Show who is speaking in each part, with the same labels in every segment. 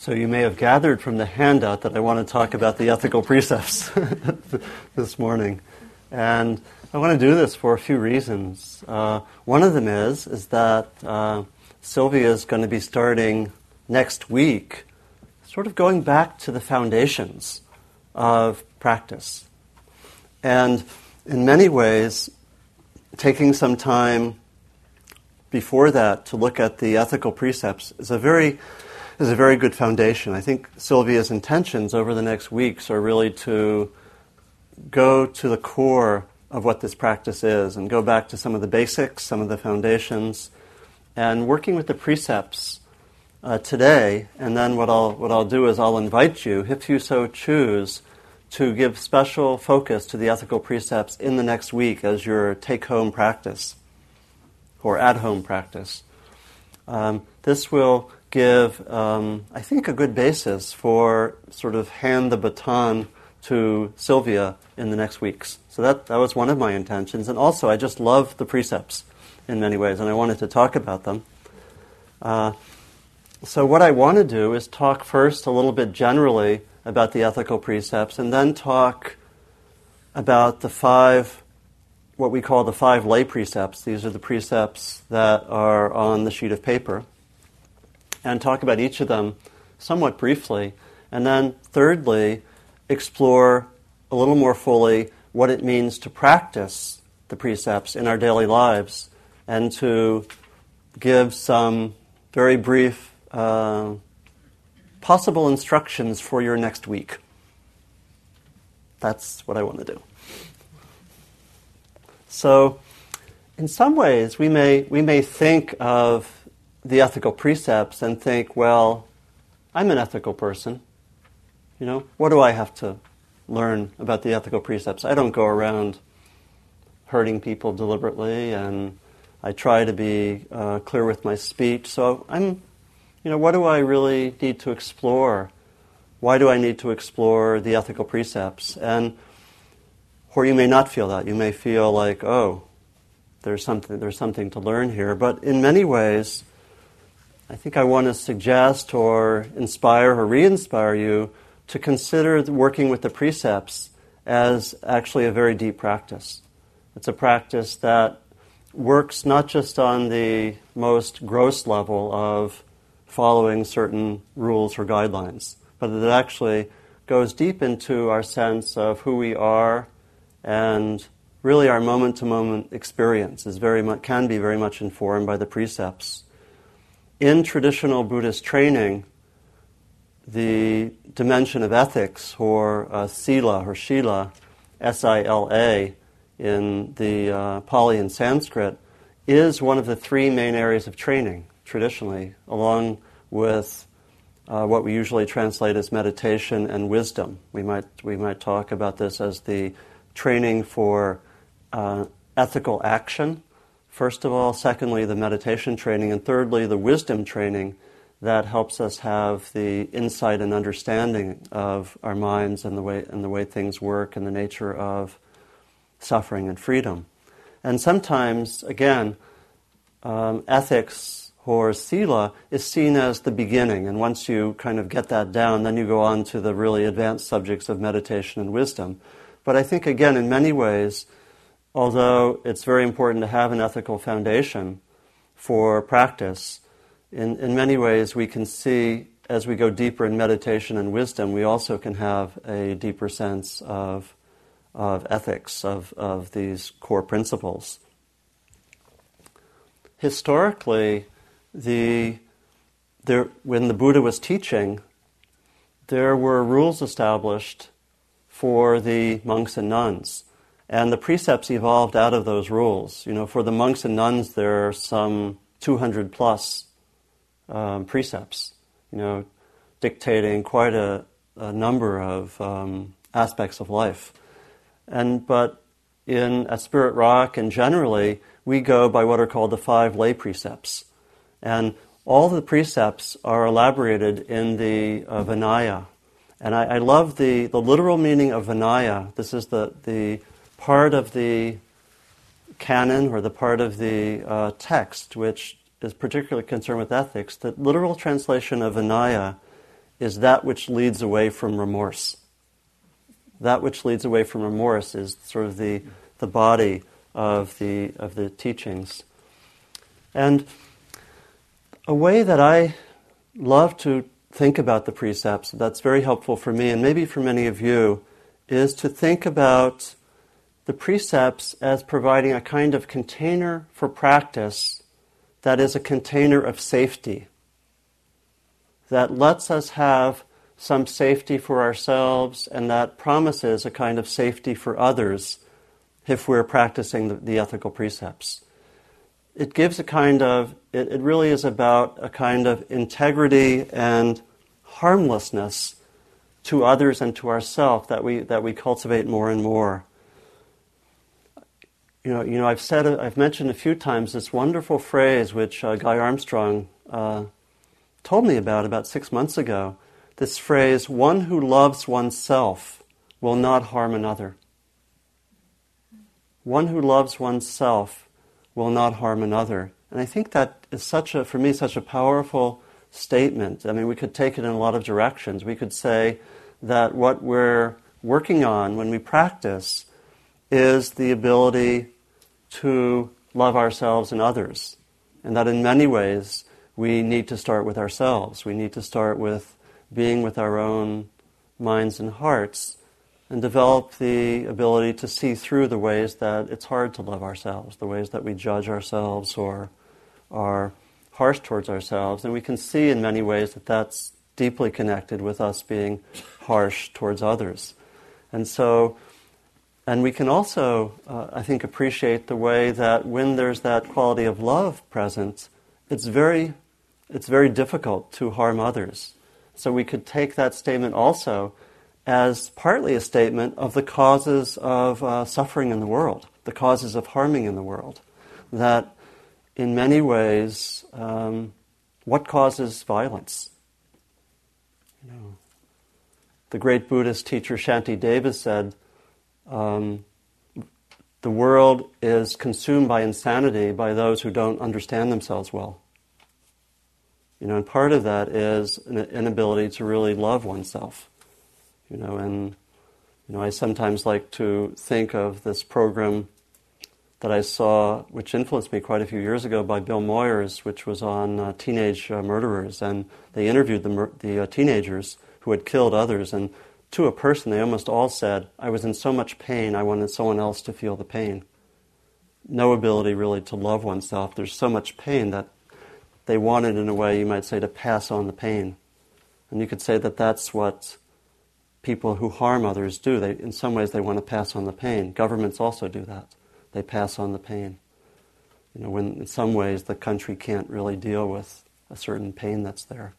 Speaker 1: So you may have gathered from the handout that I want to talk about the ethical precepts this morning. And I want to do this for a few reasons. Uh, one of them is, is that uh, Sylvia is going to be starting next week, sort of going back to the foundations of practice. And in many ways, taking some time before that to look at the ethical precepts is a very is a very good foundation. I think Sylvia's intentions over the next weeks are really to go to the core of what this practice is and go back to some of the basics, some of the foundations, and working with the precepts uh, today. And then what I'll, what I'll do is I'll invite you, if you so choose, to give special focus to the ethical precepts in the next week as your take home practice or at home practice. Um, this will give, um, I think, a good basis for sort of hand the baton to Sylvia in the next weeks. So that, that was one of my intentions. And also, I just love the precepts in many ways, and I wanted to talk about them. Uh, so, what I want to do is talk first a little bit generally about the ethical precepts, and then talk about the five, what we call the five lay precepts. These are the precepts that are on the sheet of paper and talk about each of them somewhat briefly. And then, thirdly, explore a little more fully what it means to practice the precepts in our daily lives and to give some very brief uh, possible instructions for your next week. That's what I want to do. So, in some ways, we may, we may think of the ethical precepts and think, well, I'm an ethical person. You know, what do I have to learn about the ethical precepts? I don't go around hurting people deliberately, and I try to be uh, clear with my speech. So I'm, you know, what do I really need to explore? Why do I need to explore the ethical precepts? And or you may not feel that. You may feel like, oh, there's something there's something to learn here. But in many ways, I think I want to suggest or inspire or re inspire you to consider working with the precepts as actually a very deep practice. It's a practice that works not just on the most gross level of following certain rules or guidelines, but that actually goes deep into our sense of who we are and really our moment to moment experience is very much, can be very much informed by the precepts in traditional Buddhist training, the dimension of ethics, or uh, sila or shila, S I L A, in the uh, Pali and Sanskrit, is one of the three main areas of training traditionally, along with uh, what we usually translate as meditation and wisdom. We might, we might talk about this as the training for uh, ethical action first of all. Secondly, the meditation training. And thirdly, the wisdom training that helps us have the insight and understanding of our minds and the way, and the way things work and the nature of suffering and freedom. And sometimes, again, um, ethics or sila is seen as the beginning. And once you kind of get that down, then you go on to the really advanced subjects of meditation and wisdom. But I think, again, in many ways, although it's very important to have an ethical foundation for practice, in, in many ways we can see as we go deeper in meditation and wisdom, we also can have a deeper sense of, of ethics, of, of these core principles. Historically, the, there, when the Buddha was teaching, there were rules established for the monks and nuns. And the precepts evolved out of those rules. You know, for the monks and nuns, there are some 200 plus um, precepts, you know, dictating quite a, a number of um, aspects of life. And but in at Spirit Rock and generally, we go by what are called the five lay precepts, and all the precepts are elaborated in the uh, Vinaya. And I, I, love the, the literal meaning of Vinaya. This is the, the part of the canon or the part of the uh, text which is particularly concerned with ethics, the literal translation of Vinaya is that which leads away from remorse. That which leads away from remorse is sort of the, the body of the, of the teachings. And a way that I love to think about the precepts, that's very helpful for me and maybe for many of you, is to think about the precepts as providing a kind of container for practice that is a container of safety, that lets us have some safety for ourselves and that promises a kind of safety for others if we're practicing the, the ethical precepts. It gives a kind of, it, it really is about a kind of integrity and harmlessness to others and to ourselves that we, that we cultivate more and more you know, you know, I've said, I've mentioned a few times this wonderful phrase which uh, Guy Armstrong uh, told me about about six months ago. This phrase, "One who loves oneself will not harm another." One who loves oneself will not harm another, and I think that is such a, for me, such a powerful statement. I mean, we could take it in a lot of directions. We could say that what we're working on when we practice is the ability to love ourselves and others. And that in many ways, we need to start with ourselves. We need to start with being with our own minds and hearts and develop the ability to see through the ways that it's hard to love ourselves, the ways that we judge ourselves or are harsh towards ourselves. And we can see in many ways that that's deeply connected with us being harsh towards others. And so and we can also, uh, I think, appreciate the way that when there's that quality of love present, it's very, it's very difficult to harm others. So we could take that statement also as partly a statement of the causes of uh, suffering in the world, the causes of harming in the world. That in many ways, um, what causes violence? You know, the great Buddhist teacher Shantideva said, um, the world is consumed by insanity by those who don't understand themselves well. You know, and part of that is an inability to really love oneself. You know, and you know, I sometimes like to think of this program that I saw, which influenced me quite a few years ago, by Bill Moyers, which was on uh, teenage uh, murderers, and they interviewed the, mur- the uh, teenagers who had killed others, and to a person, they almost all said, I was in so much pain, I wanted someone else to feel the pain. No ability really to love oneself. There's so much pain that they wanted, in a way, you might say, to pass on the pain. And you could say that that's what people who harm others do. They, in some ways, they want to pass on the pain. Governments also do that. They pass on the pain. You know, when in some ways the country can't really deal with a certain pain that's there.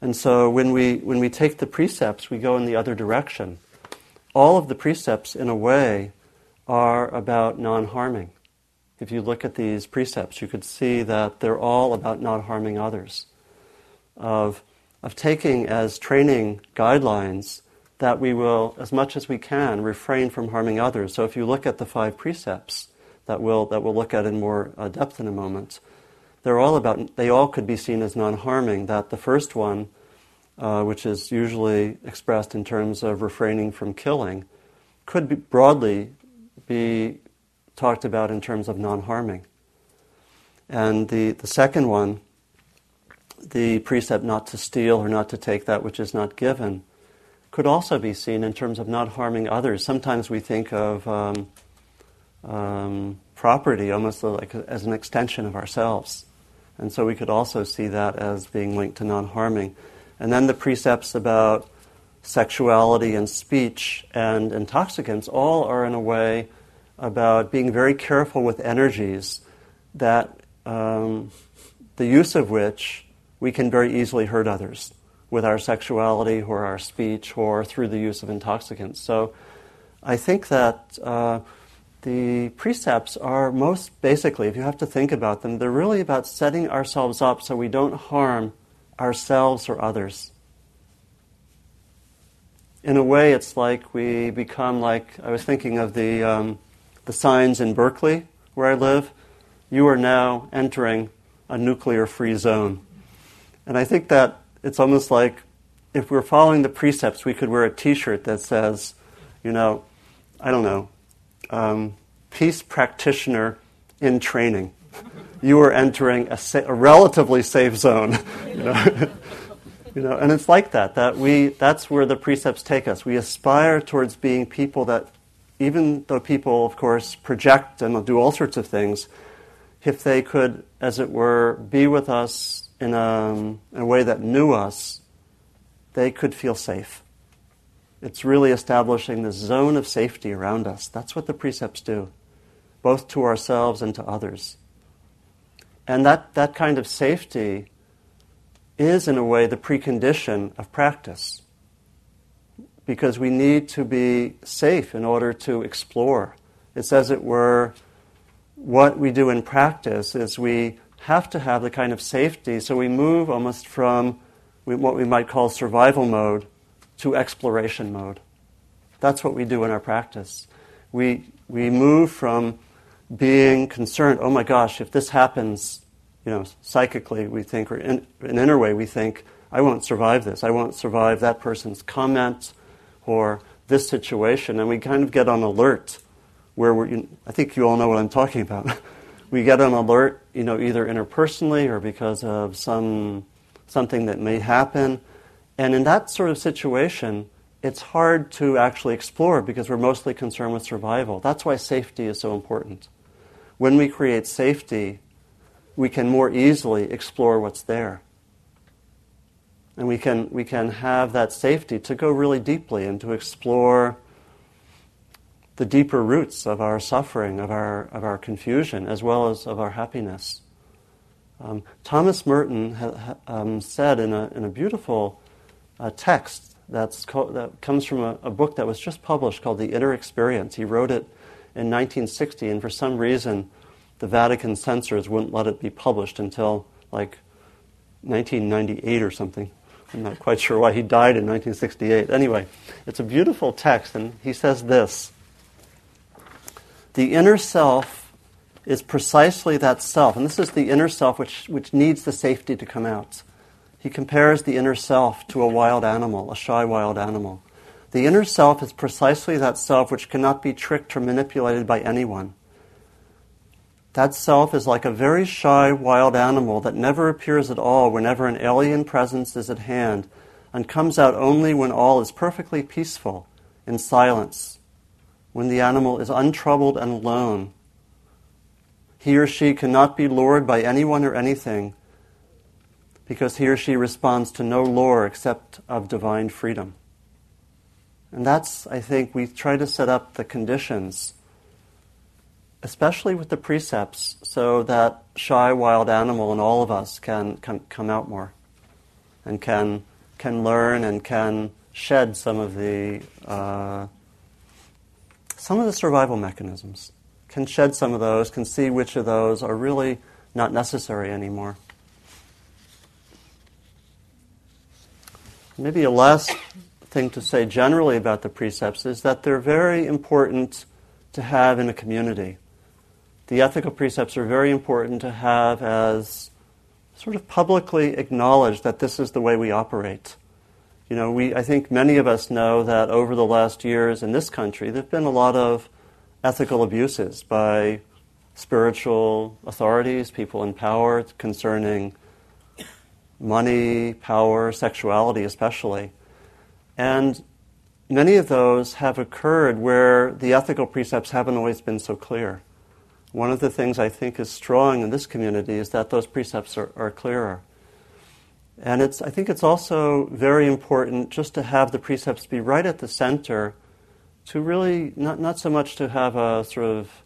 Speaker 1: And so when we, when we take the precepts, we go in the other direction. All of the precepts, in a way, are about non harming. If you look at these precepts, you could see that they're all about not harming others, of, of taking as training guidelines that we will, as much as we can, refrain from harming others. So if you look at the five precepts that we'll, that we'll look at in more uh, depth in a moment, they're all about, they all could be seen as non harming. That the first one, uh, which is usually expressed in terms of refraining from killing, could be broadly be talked about in terms of non harming. And the, the second one, the precept not to steal or not to take that which is not given, could also be seen in terms of not harming others. Sometimes we think of um, um, property almost like as an extension of ourselves. And so we could also see that as being linked to non harming. And then the precepts about sexuality and speech and intoxicants all are, in a way, about being very careful with energies that um, the use of which we can very easily hurt others with our sexuality or our speech or through the use of intoxicants. So I think that. Uh, the precepts are most basically, if you have to think about them, they're really about setting ourselves up so we don't harm ourselves or others. In a way, it's like we become like I was thinking of the um, the signs in Berkeley where I live. You are now entering a nuclear-free zone, and I think that it's almost like if we're following the precepts, we could wear a T-shirt that says, you know, I don't know, um, peace practitioner in training. You are entering a, sa- a relatively safe zone. You know? you know, and it's like that. That we that's where the precepts take us. We aspire towards being people that, even though people, of course, project and do all sorts of things, if they could, as it were, be with us in a, in a way that knew us, they could feel safe. It's really establishing this zone of safety around us. That's what the precepts do, both to ourselves and to others. And that, that kind of safety is, in a way, the precondition of practice. Because we need to be safe in order to explore. It's as it were, what we do in practice is we have to have the kind of safety, so we move almost from what we might call survival mode to exploration mode. That's what we do in our practice. We, we move from being concerned, oh my gosh, if this happens, you know, psychically, we think, or in an inner way, we think, I won't survive this. I won't survive that person's comment or this situation. And we kind of get on alert where we're, you I think you all know what I'm talking about. we get on alert, you know, either interpersonally or because of some, something that may happen. And in that sort of situation, it's hard to actually explore because we're mostly concerned with survival. That's why safety is so important. When we create safety, we can more easily explore what's there. And we can, we can have that safety to go really deeply and to explore the deeper roots of our suffering, of our, of our confusion, as well as of our happiness. Um, Thomas Merton ha, um, said in a, in a beautiful uh, text that's co- that comes from a, a book that was just published called The Inner Experience. He wrote it in 1960, and for some reason, the Vatican censors wouldn't let it be published until like 1998 or something. I'm not quite sure why he died in 1968. Anyway, it's a beautiful text, and he says this The inner self is precisely that self, and this is the inner self which, which needs the safety to come out. He compares the inner self to a wild animal, a shy wild animal. The inner self is precisely that self which cannot be tricked or manipulated by anyone. That self is like a very shy wild animal that never appears at all whenever an alien presence is at hand and comes out only when all is perfectly peaceful, in silence, when the animal is untroubled and alone. He or she cannot be lured by anyone or anything because he or she responds to no lure except of divine freedom. And that's, I think, we try to set up the conditions especially with the precepts, so that shy wild animal in all of us can, can come out more and can, can learn and can shed some of the uh, some of the survival mechanisms. Can shed some of those, can see which of those are really not necessary anymore. Maybe a last thing to say generally about the precepts is that they're very important to have in a community the ethical precepts are very important to have as sort of publicly acknowledged that this is the way we operate. You know, we, I think many of us know that over the last years in this country, there have been a lot of ethical abuses by spiritual authorities, people in power concerning money, power, sexuality, especially. And many of those have occurred where the ethical precepts haven't always been so clear. One of the things I think is strong in this community is that those precepts are, are clearer. And it's, I think it's also very important just to have the precepts be right at the center to really, not, not so much to have a sort of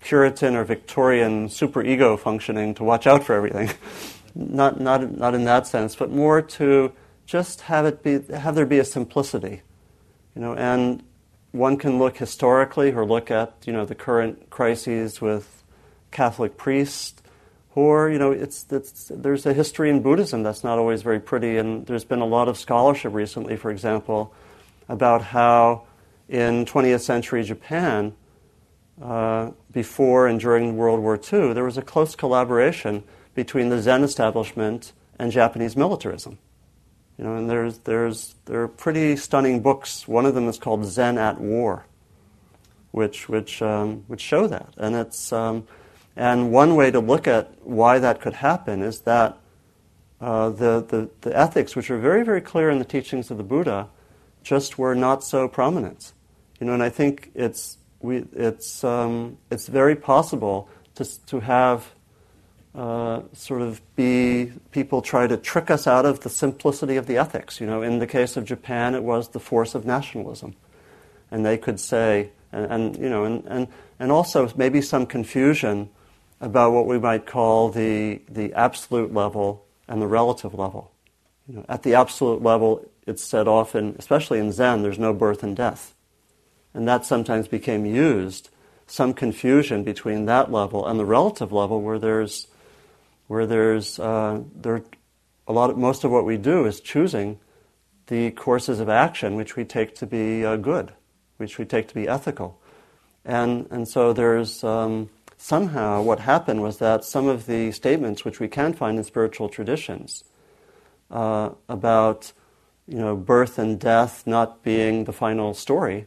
Speaker 1: Puritan or Victorian superego functioning to watch out for everything. not, not, not in that sense, but more to just have it be, have there be a simplicity. You know, and one can look historically or look at you know the current crises with Catholic priests, or you know it's, it's, there's a history in Buddhism that's not always very pretty, and there's been a lot of scholarship recently, for example, about how in 20th century Japan, uh, before and during World War II, there was a close collaboration between the Zen establishment and Japanese militarism. You know, and there's, there's, there are pretty stunning books. One of them is called Zen at War, which, which, um, which show that. And, it's, um, and one way to look at why that could happen is that uh, the, the, the ethics, which are very, very clear in the teachings of the Buddha, just were not so prominent. You know, and I think it's, we, it's, um, it's very possible to, to have uh, sort of be people try to trick us out of the simplicity of the ethics. You know, in the case of Japan, it was the force of nationalism, and they could say, and, and you know, and, and and also maybe some confusion about what we might call the the absolute level and the relative level. You know, at the absolute level, it's said often, especially in Zen, there's no birth and death, and that sometimes became used. Some confusion between that level and the relative level, where there's where there's uh, there, a lot of, most of what we do is choosing the courses of action which we take to be uh, good, which we take to be ethical, and and so there's um, somehow what happened was that some of the statements which we can find in spiritual traditions uh, about you know birth and death not being the final story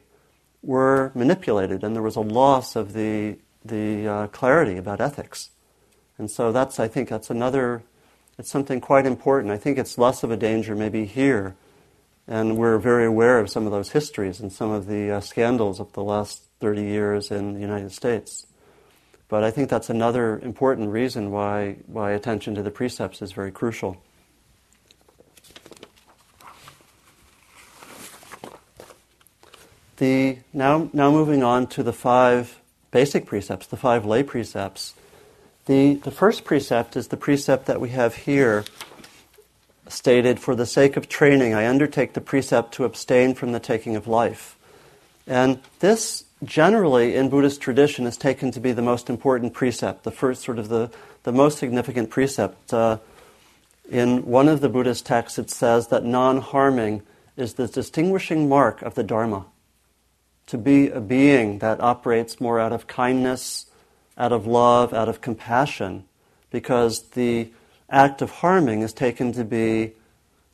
Speaker 1: were manipulated, and there was a loss of the the uh, clarity about ethics. And so that's, I think, that's another, it's something quite important. I think it's less of a danger maybe here, and we're very aware of some of those histories and some of the uh, scandals of the last 30 years in the United States. But I think that's another important reason why, why attention to the precepts is very crucial. The, now, now moving on to the five basic precepts, the five lay precepts. The, the first precept is the precept that we have here stated For the sake of training, I undertake the precept to abstain from the taking of life. And this generally in Buddhist tradition is taken to be the most important precept, the first sort of the, the most significant precept. Uh, in one of the Buddhist texts, it says that non harming is the distinguishing mark of the Dharma. To be a being that operates more out of kindness, out of love, out of compassion, because the act of harming is taken to be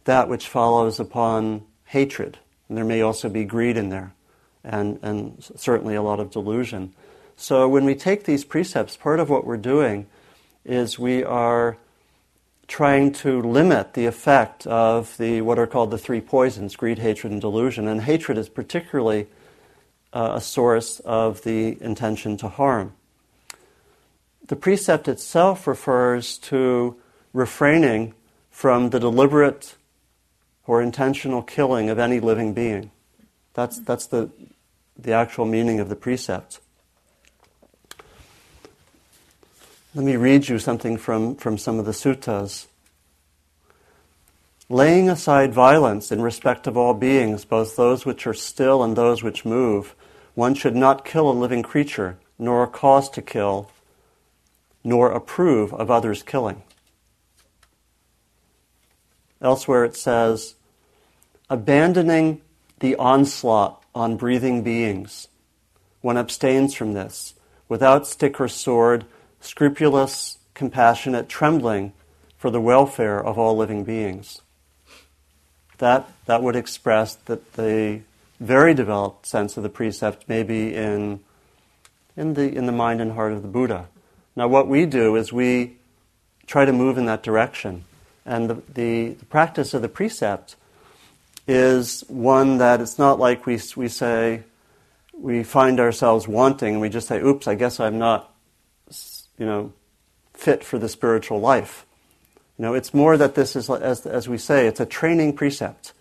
Speaker 1: that which follows upon hatred. And there may also be greed in there, and, and certainly a lot of delusion. So when we take these precepts, part of what we're doing is we are trying to limit the effect of the what are called the three poisons greed hatred and delusion and hatred is particularly uh, a source of the intention to harm the precept itself refers to refraining from the deliberate or intentional killing of any living being. That's, that's the, the actual meaning of the precept. Let me read you something from, from some of the suttas. Laying aside violence in respect of all beings, both those which are still and those which move, one should not kill a living creature, nor cause to kill, nor approve of others' killing. Elsewhere it says, abandoning the onslaught on breathing beings, one abstains from this, without stick or sword, scrupulous, compassionate, trembling for the welfare of all living beings. That, that would express that the very developed sense of the precept may be in, in, the, in the mind and heart of the Buddha. Now, what we do is we try to move in that direction. And the, the, the practice of the precept is one that it's not like we, we say, we find ourselves wanting and we just say, oops, I guess I'm not, you know, fit for the spiritual life. You know, it's more that this is, as, as we say, it's a training precept.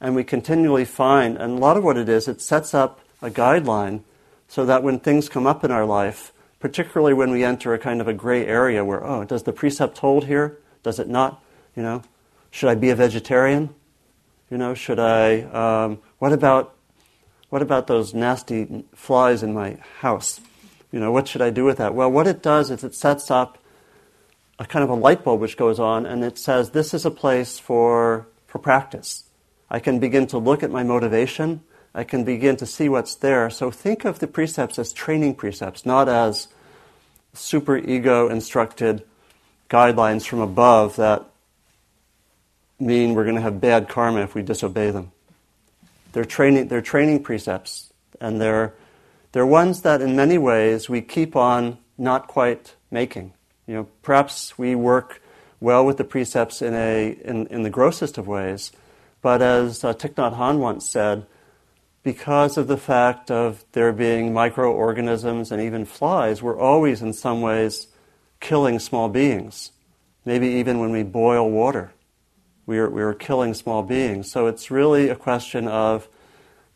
Speaker 1: And we continually find, and a lot of what it is, it sets up a guideline so that when things come up in our life, particularly when we enter a kind of a gray area where, oh, does the precept hold here? Does it not? You know, should I be a vegetarian? You know, should I? Um, what about what about those nasty flies in my house? You know, what should I do with that? Well, what it does is it sets up a kind of a light bulb which goes on, and it says this is a place for for practice. I can begin to look at my motivation I can begin to see what's there. So think of the precepts as training precepts, not as super ego instructed guidelines from above that mean we're going to have bad karma if we disobey them. They're training, they're training precepts, and they're, they're ones that in many ways we keep on not quite making. You know, perhaps we work well with the precepts in, a, in, in the grossest of ways, but as uh, Thich Nhat Hanh once said, because of the fact of there being microorganisms and even flies, we're always in some ways killing small beings. Maybe even when we boil water, we are, we are killing small beings. So it's really a question of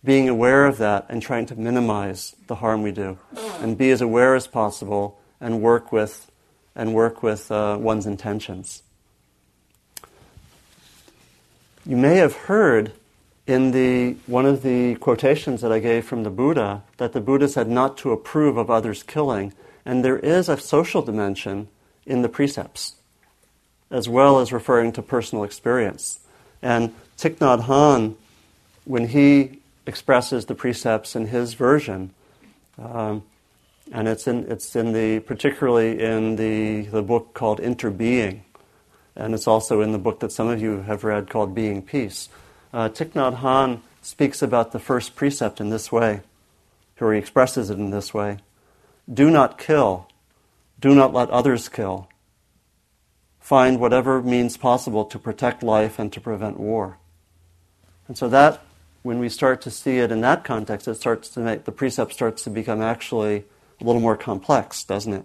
Speaker 1: being aware of that and trying to minimize the harm we do, and be as aware as possible and work with and work with uh, one's intentions. You may have heard in the, one of the quotations that I gave from the Buddha that the Buddha said not to approve of others killing, and there is a social dimension in the precepts, as well as referring to personal experience. And Thich Nhat Hanh, when he expresses the precepts in his version, um, and it's in, it's in the, particularly in the, the book called Interbeing, and it's also in the book that some of you have read called Being Peace. Uh, Thich Nhat Hanh speaks about the first precept in this way, or he expresses it in this way Do not kill, do not let others kill. Find whatever means possible to protect life and to prevent war. And so that, when we start to see it in that context, it starts to make the precept starts to become actually a little more complex, doesn't it?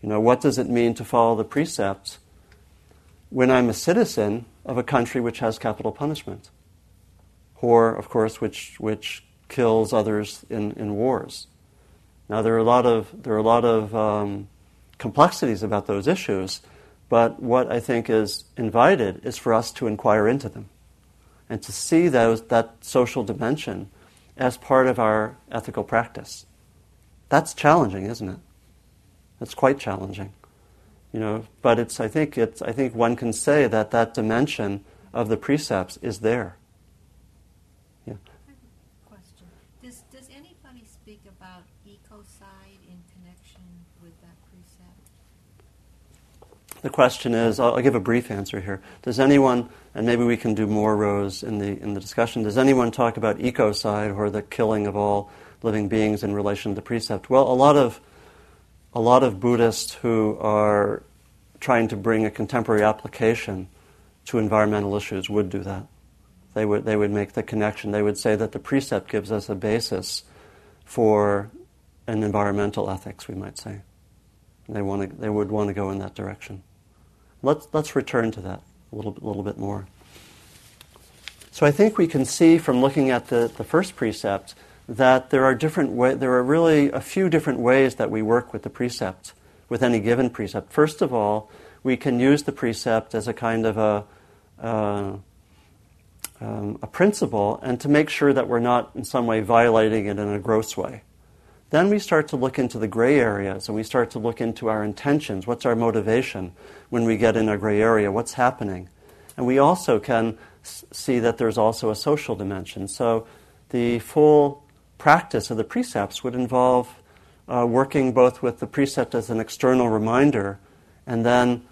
Speaker 1: You know, what does it mean to follow the precepts? when I'm a citizen of a country which has capital punishment, or, of course, which, which kills others in, in wars. Now, there are a lot of, there are a lot of um, complexities about those issues, but what I think is invited is for us to inquire into them and to see those, that social dimension as part of our ethical practice. That's challenging, isn't it? It's quite challenging. You know, but it's, I, think it's, I think one can say that that dimension of the precepts is there.
Speaker 2: Yeah. Question. Does, does anybody speak about ecocide in connection with that precept?
Speaker 1: The question is, I'll, I'll give a brief answer here. Does anyone, and maybe we can do more rows in the, in the discussion, does anyone talk about ecocide or the killing of all living beings in relation to the precept? Well, a lot of a lot of Buddhists who are trying to bring a contemporary application to environmental issues would do that. They would, they would make the connection. They would say that the precept gives us a basis for an environmental ethics, we might say. They, want to, they would want to go in that direction. Let's, let's return to that a little, little bit more. So I think we can see from looking at the, the first precept that there are different way, there are really a few different ways that we work with the precept, with any given precept. First of all, we can use the precept as a kind of a uh, um, a principle, and to make sure that we're not in some way violating it in a gross way. Then we start to look into the gray areas, and we start to look into our intentions. What's our motivation when we get in a gray area? What's happening? And we also can s- see that there's also a social dimension. So the full practice of the precepts would involve uh, working both with the precept as an external reminder and then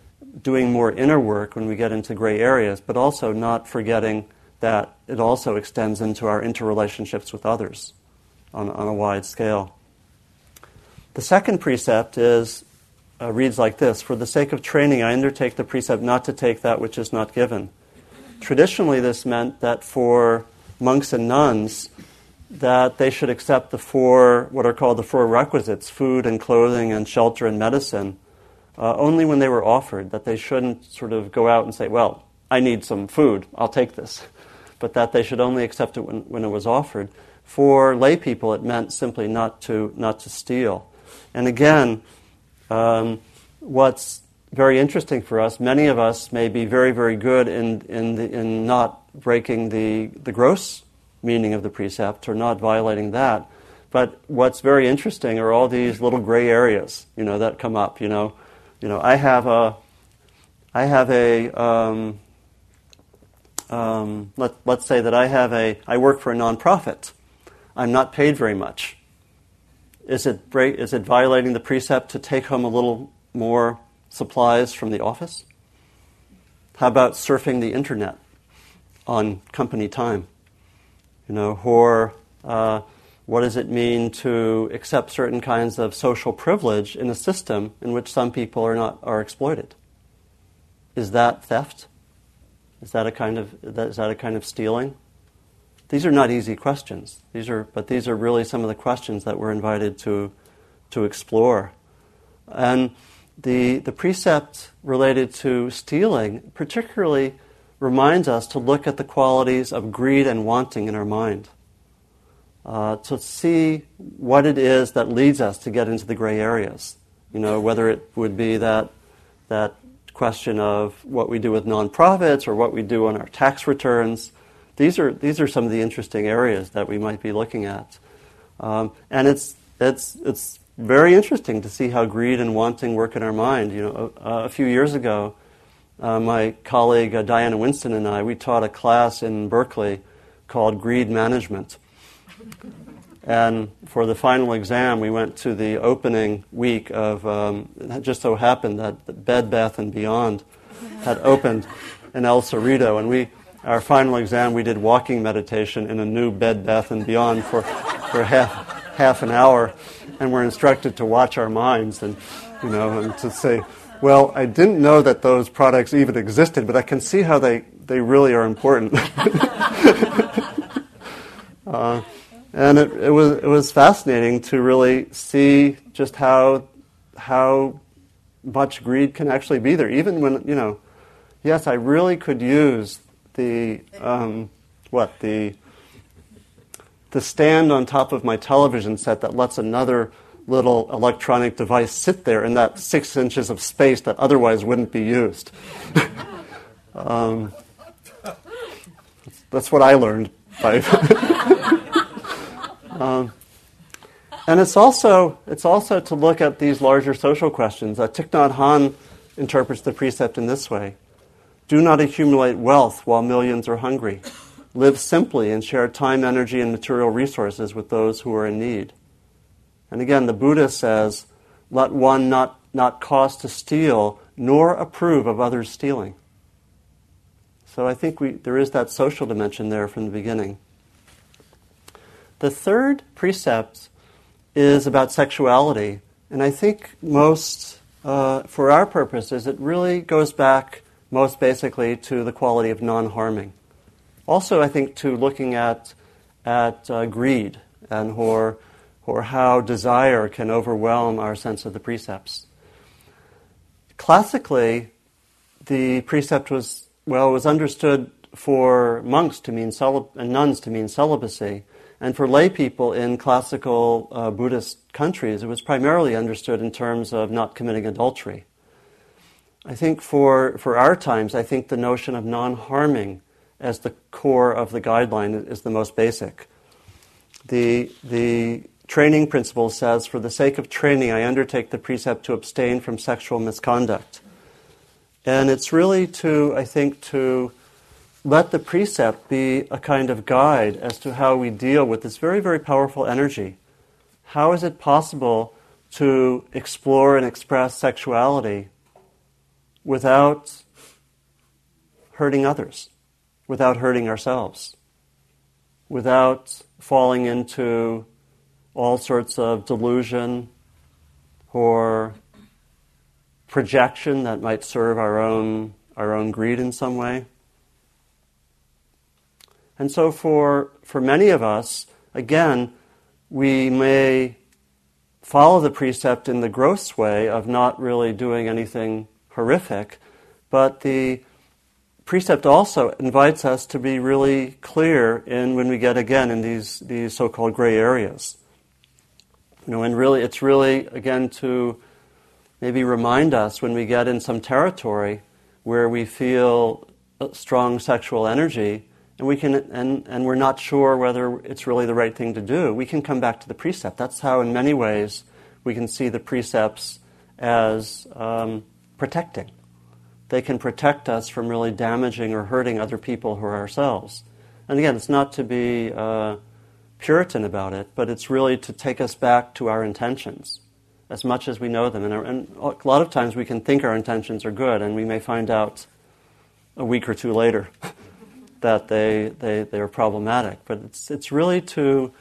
Speaker 1: doing more inner work when we get into gray areas, but also not forgetting that it also extends into our interrelationships with others on, on a wide scale. The second precept is uh, reads like this For the sake of training, I undertake the precept not to take that which is not given. Traditionally, this meant that for monks and nuns, that they should accept the four, what are called the four requisites food and clothing and shelter and medicine uh, only when they were offered, that they shouldn't sort of go out and say, well, I need some food, I'll take this. But that they should only accept it when, when it was offered. For lay people, it meant simply not to, not to steal. And again, um, what's very interesting for us, many of us may be very, very good in, in, the, in not breaking the, the gross meaning of the precept or not violating that. But what's very interesting are all these little gray areas, you know, that come up. You know, you know, I have a, I have a, um, um, let, let's say that I have a, I work for a nonprofit. I'm not paid very much. Is it, break, is it violating the precept to take home a little more supplies from the office? How about surfing the internet on company time? You know, or uh, what does it mean to accept certain kinds of social privilege in a system in which some people are not are exploited? Is that theft? Is that a kind of is that a kind of stealing? These are not easy questions. These are, but these are really some of the questions that we're invited to to explore. And the the precept related to stealing particularly reminds us to look at the qualities of greed and wanting in our mind uh, to see what it is that leads us to get into the gray areas. You know, whether it would be that that question of what we do with nonprofits or what we do on our tax returns. These are these are some of the interesting areas that we might be looking at, um, and it's it's it's very interesting to see how greed and wanting work in our mind. You know, a, a few years ago, uh, my colleague uh, Diana Winston and I we taught a class in Berkeley called Greed Management and for the final exam, we went to the opening week of, um, it just so happened that Bed Bath and Beyond had opened in El Cerrito. And we, our final exam, we did walking meditation in a new Bed Bath and Beyond for, for half, half an hour. And we're instructed to watch our minds and, you know, and to say, well, I didn't know that those products even existed, but I can see how they, they really are important. uh, and it, it, was, it was fascinating to really see just how, how much greed can actually be there. Even when, you know, yes, I really could use the, um, what, the, the stand on top of my television set that lets another little electronic device sit there in that six inches of space that otherwise wouldn't be used. um, that's what I learned by. Um, and it's also, it's also to look at these larger social questions. Uh, Thich Nhat Hanh interprets the precept in this way Do not accumulate wealth while millions are hungry. Live simply and share time, energy, and material resources with those who are in need. And again, the Buddha says, Let one not, not cause to steal, nor approve of others stealing. So I think we, there is that social dimension there from the beginning. The third precept is about sexuality, and I think most, uh, for our purposes, it really goes back most basically to the quality of non harming. Also, I think to looking at, at uh, greed and or, or how desire can overwhelm our sense of the precepts. Classically, the precept was, well, was understood for monks to mean and nuns to mean celibacy. And for lay people in classical uh, Buddhist countries, it was primarily understood in terms of not committing adultery. I think for, for our times, I think the notion of non harming as the core of the guideline is the most basic. The, the training principle says, For the sake of training, I undertake the precept to abstain from sexual misconduct. And it's really to, I think, to let the precept be a kind of guide as to how we deal with this very, very powerful energy. How is it possible to explore and express sexuality without hurting others, without hurting ourselves, without falling into all sorts of delusion or projection that might serve our own, our own greed in some way? And so, for, for many of us, again, we may follow the precept in the gross way of not really doing anything horrific, but the precept also invites us to be really clear in when we get again in these, these so-called gray areas. You know, and really, it's really again to maybe remind us when we get in some territory where we feel strong sexual energy and we can and, and we're not sure whether it's really the right thing to do, we can come back to the precept. That's how, in many ways, we can see the precepts as um, protecting. They can protect us from really damaging or hurting other people or ourselves. And again, it's not to be uh, Puritan about it, but it's really to take us back to our intentions as much as we know them. And, and, a lot of times we can think our intentions are good, and we may find out a week or two later that they, they, they are problematic. But it's, it's really to,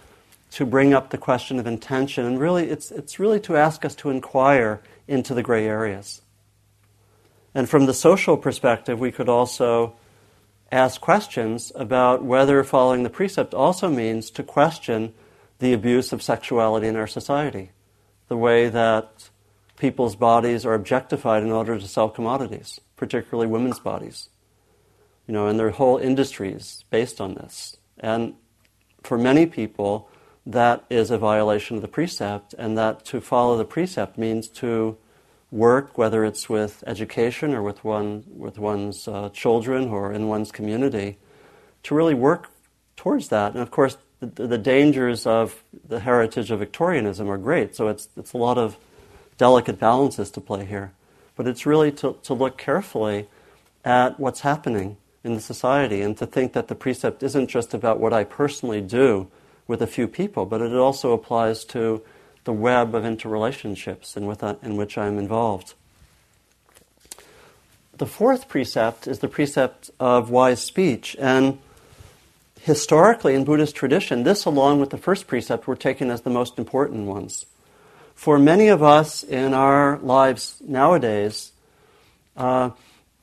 Speaker 1: to bring up the question of intention, and really it's, it's really to ask us to inquire into the gray areas. And from the social perspective, we could also ask questions about whether following the precept also means to question the abuse of sexuality in our society, the way that people's bodies are objectified in order to sell commodities, particularly women's bodies. You know, and there are whole industries based on this. And for many people, that is a violation of the precept, and that to follow the precept means to work, whether it's with education or with, one, with one's uh, children or in one's community, to really work towards that. And of course, the, the, dangers of the heritage of Victorianism are great, so it's, it's a lot of delicate balances to play here. But it's really to, to look carefully at what's happening in the society and to think that the precept isn't just about what I personally do with a few people, but it also applies to the web of interrelationships in, with, uh, in which I'm involved. The fourth precept is the precept of wise speech. And historically, in Buddhist tradition, this, along with the first precept, were taken as the most important ones. For many of us in our lives nowadays, uh,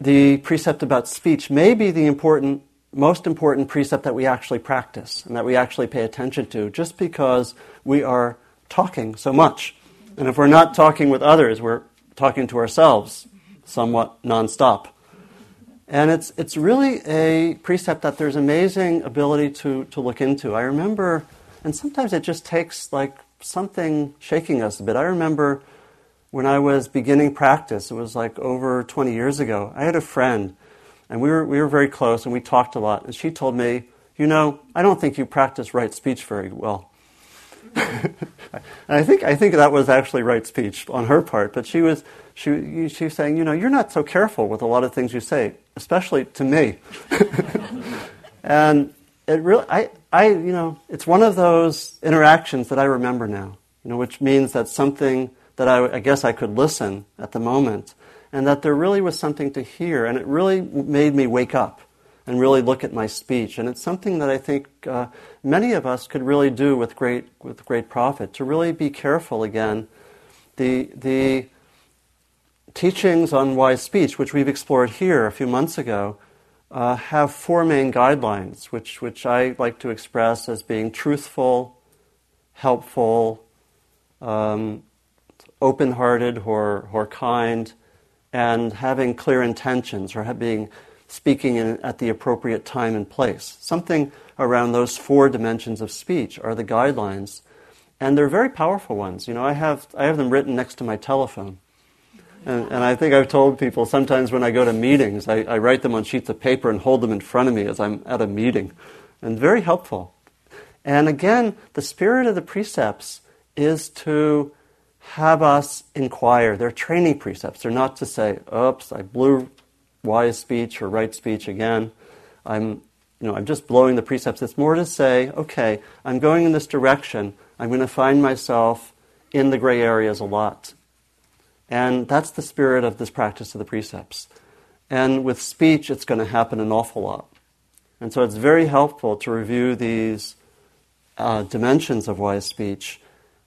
Speaker 1: the precept about speech may be the important, most important precept that we actually practice and that we actually pay attention to, just because we are talking so much. And if we're not talking with others, we're talking to ourselves somewhat nonstop. And it's, it's really a precept that there's amazing ability to, to look into. I remember, and sometimes it just takes like something shaking us a bit. I remember when I was beginning practice, it was like over 20 years ago, I had a friend, and we were, we were very close, and we talked a lot. And she told me, You know, I don't think you practice right speech very well. I think I think that was actually right speech on her part. But she was she she was saying, you know, you're not so careful with a lot of things you say, especially to me. and it really, I I you know, it's one of those interactions that I remember now. You know, which means that something that I, I guess I could listen at the moment, and that there really was something to hear, and it really made me wake up and really look at my speech. And it's something that I think uh, many of us could really do with great, with great profit, to really be careful again. The, the teachings on wise speech, which we've explored here a few months ago, uh, have four main guidelines, which, which I like to express as being truthful, helpful, um, open hearted or, or kind, and having clear intentions or being speaking in, at the appropriate time and place. Something around those four dimensions of speech are the guidelines, and they're very powerful ones. You know, I have, I have them written next to my telephone. And, and I think I've told people sometimes when I go to meetings, I, I write them on sheets of paper and hold them in front of me as I'm at a meeting. And very helpful. And again, the spirit of the precepts is to have us inquire. They're training precepts. They're not to say, oops, I blew wise speech or right speech again. I'm, you know, I'm just blowing the precepts. It's more to say, okay, I'm going in this direction. I'm going to find myself in the gray areas a lot. And that's the spirit of this practice of the precepts. And with speech, it's going to happen an awful lot. And so it's very helpful to review these uh, dimensions of wise speech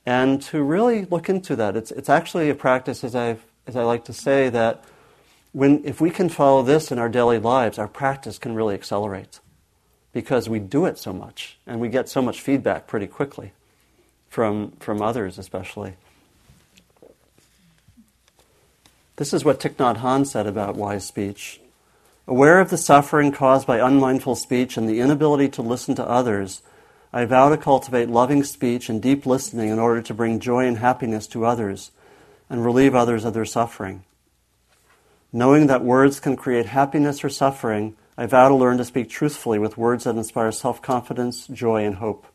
Speaker 1: and to really look into that. It's, it's actually a practice, as, i as I like to say, that when, if we can follow this in our daily lives, our practice can really accelerate because we do it so much and we get so much feedback pretty quickly from, from others, especially. This is what Thich Nhat Hanh said about wise speech. Aware of the suffering caused by unmindful speech and the inability to listen to others, I vow to cultivate loving speech and deep listening in order to bring joy and happiness to others and relieve others of their suffering. Knowing that words can create happiness or suffering, I vow to learn to speak truthfully with words that inspire self confidence, joy, and hope.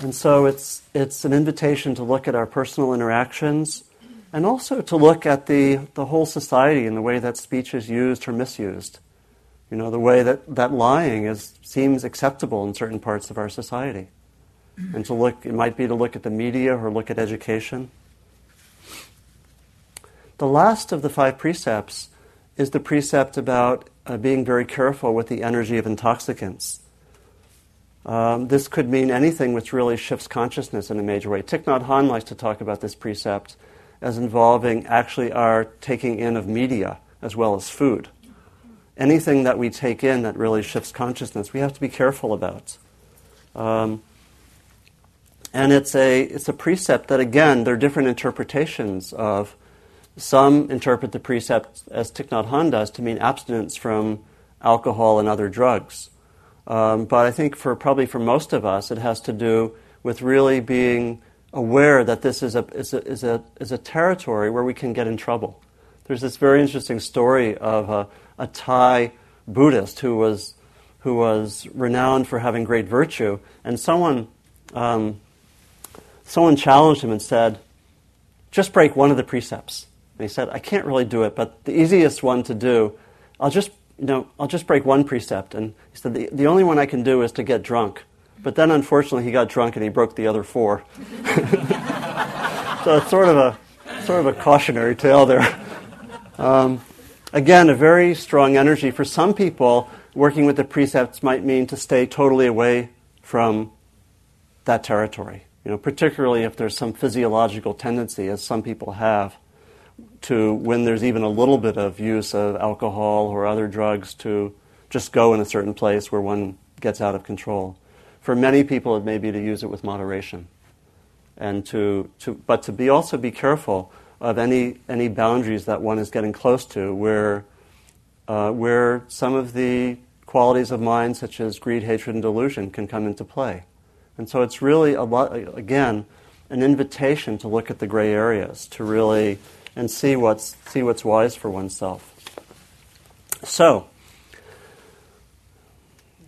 Speaker 1: And so it's, it's an invitation to look at our personal interactions and also to look at the, the whole society and the way that speech is used or misused. You know, the way that, that lying is, seems acceptable in certain parts of our society. And to look, it might be to look at the media or look at education. The last of the five precepts is the precept about uh, being very careful with the energy of intoxicants. Um, this could mean anything which really shifts consciousness in a major way. Thich Nhat Hanh likes to talk about this precept as involving actually our taking in of media as well as food. Anything that we take in that really shifts consciousness, we have to be careful about. Um, and it's a, it's a precept that, again, there are different interpretations of. Some interpret the precept, as Thich Nhat Hanh does, to mean abstinence from alcohol and other drugs. Um, but I think for probably for most of us, it has to do with really being aware that this is a, is a, is a, is a territory where we can get in trouble. There's this very interesting story of a, a Thai Buddhist who was, who was renowned for having great virtue, and someone, um, someone challenged him and said, just break one of the precepts. And he said, I can't really do it, but the easiest one to do, I'll just, you know, I'll just break one precept. And he said, the, the only one I can do is to get drunk. But then unfortunately he got drunk and he broke the other four. so it's sort of a, sort of a cautionary tale there. Um, again, a very strong energy. For some people, working with the precepts might mean to stay totally away from that territory. You know, particularly if there's some physiological tendency, as some people have, to when there's even a little bit of use of alcohol or other drugs to just go in a certain place where one gets out of control. For many people, it may be to use it with moderation, and to, to but to be also be careful of any, any boundaries that one is getting close to where, uh, where some of the qualities of mind, such as greed, hatred, and delusion, can come into play. And so it's really, a lot, again, an invitation to look at the gray areas, to really, and see what's, see what's wise for oneself. So,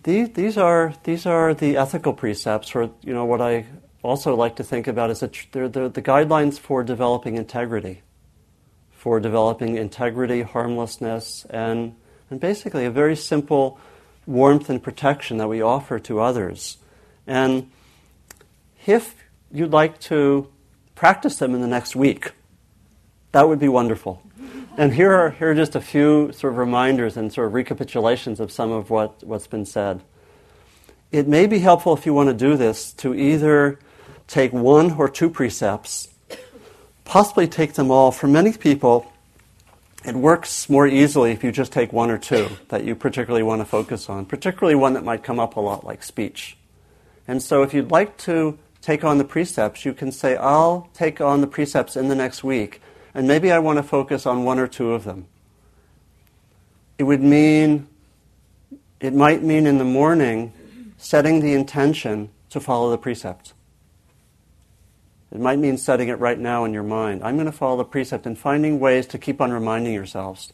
Speaker 1: these, these, are, these are the ethical precepts, or you know, what I also like to think about is that they're, they're the guidelines for developing integrity, for developing integrity, harmlessness, and, and basically a very simple warmth and protection that we offer to others. And if you'd like to practice them in the next week, that would be wonderful. And here are, here are just a few sort of reminders and sort of recapitulations of some of what, what's been said. It may be helpful if you want to do this to either take one or two precepts, possibly take them all. For many people, it works more easily if you just take one or two that you particularly want to focus on, particularly one that might come up a lot, like speech. And so, if you'd like to take on the precepts, you can say, I'll take on the precepts in the next week, and maybe I want to focus on one or two of them. It would mean, it might mean in the morning setting the intention to follow the precept. It might mean setting it right now in your mind. I'm going to follow the precept and finding ways to keep on reminding yourselves.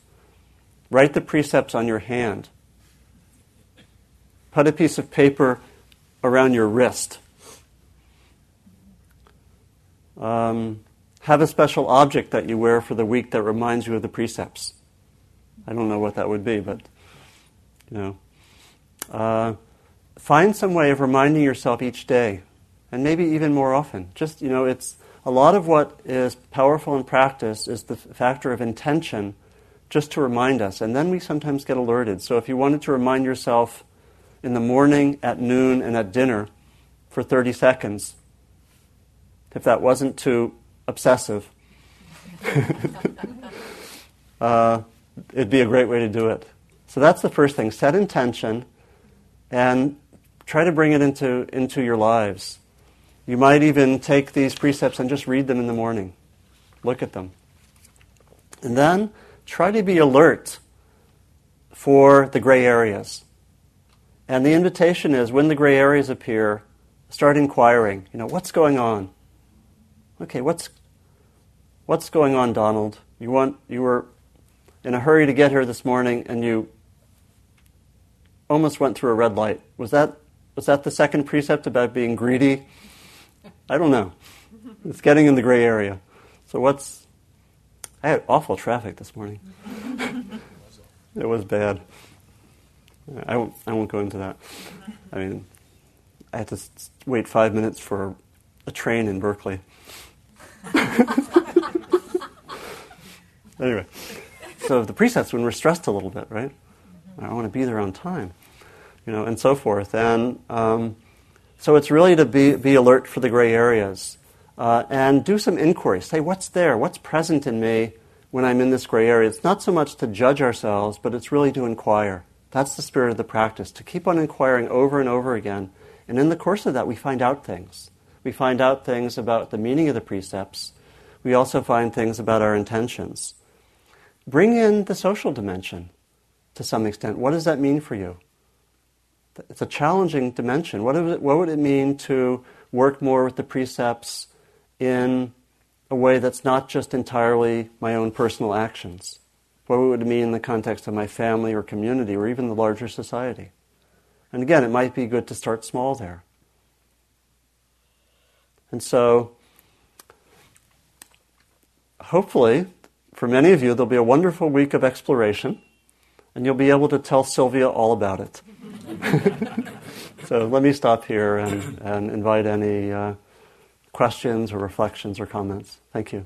Speaker 1: Write the precepts on your hand. Put a piece of paper around your wrist. Um, have a special object that you wear for the week that reminds you of the precepts. I don't know what that would be, but you know. Uh, find some way of reminding yourself each day and maybe even more often. Just, you know, it's a lot of what is powerful in practice is the factor of intention just to remind us. And then we sometimes get alerted. So if you wanted to remind yourself in the morning, at noon, and at dinner for 30 seconds, if that wasn't too obsessive, uh, it'd be a great way to do it. So that's the first thing. Set intention and try to bring it into, into your lives. You might even take these precepts and just read them in the morning. Look at them. And then try to be alert for the gray areas. And the invitation is when the gray areas appear, start inquiring. You know, what's going on? Okay, what's what's going on, Donald? You want you were in a hurry to get here this morning and you almost went through a red light. Was that was that the second precept about being greedy? I don't know. It's getting in the gray area. So what's. I had awful traffic this morning. it was bad. I won't, I won't go into that. I mean, I had to wait five minutes for a train in Berkeley. anyway, so the precepts when we're stressed a little bit, right? I want to be there on time, you know, and so forth. And um, so it's really to be, be alert for the gray areas uh, and do some inquiry. Say, what's there? What's present in me when I'm in this gray area? It's not so much to judge ourselves, but it's really to inquire. That's the spirit of the practice, to keep on inquiring over and over again. And in the course of that, we find out things. We find out things about the meaning of the precepts. We also find things about our intentions. Bring in the social dimension to some extent. What does that mean for you? It's a challenging dimension. What, it, what would it mean to work more with the precepts in a way that's not just entirely my own personal actions? What would it mean in the context of my family or community or even the larger society? And again, it might be good to start small there. And so, hopefully, for many of you, there'll be a wonderful week of exploration, and you'll be able to tell Sylvia all about it. so let me stop here and, and invite any uh, questions or reflections or comments. Thank you.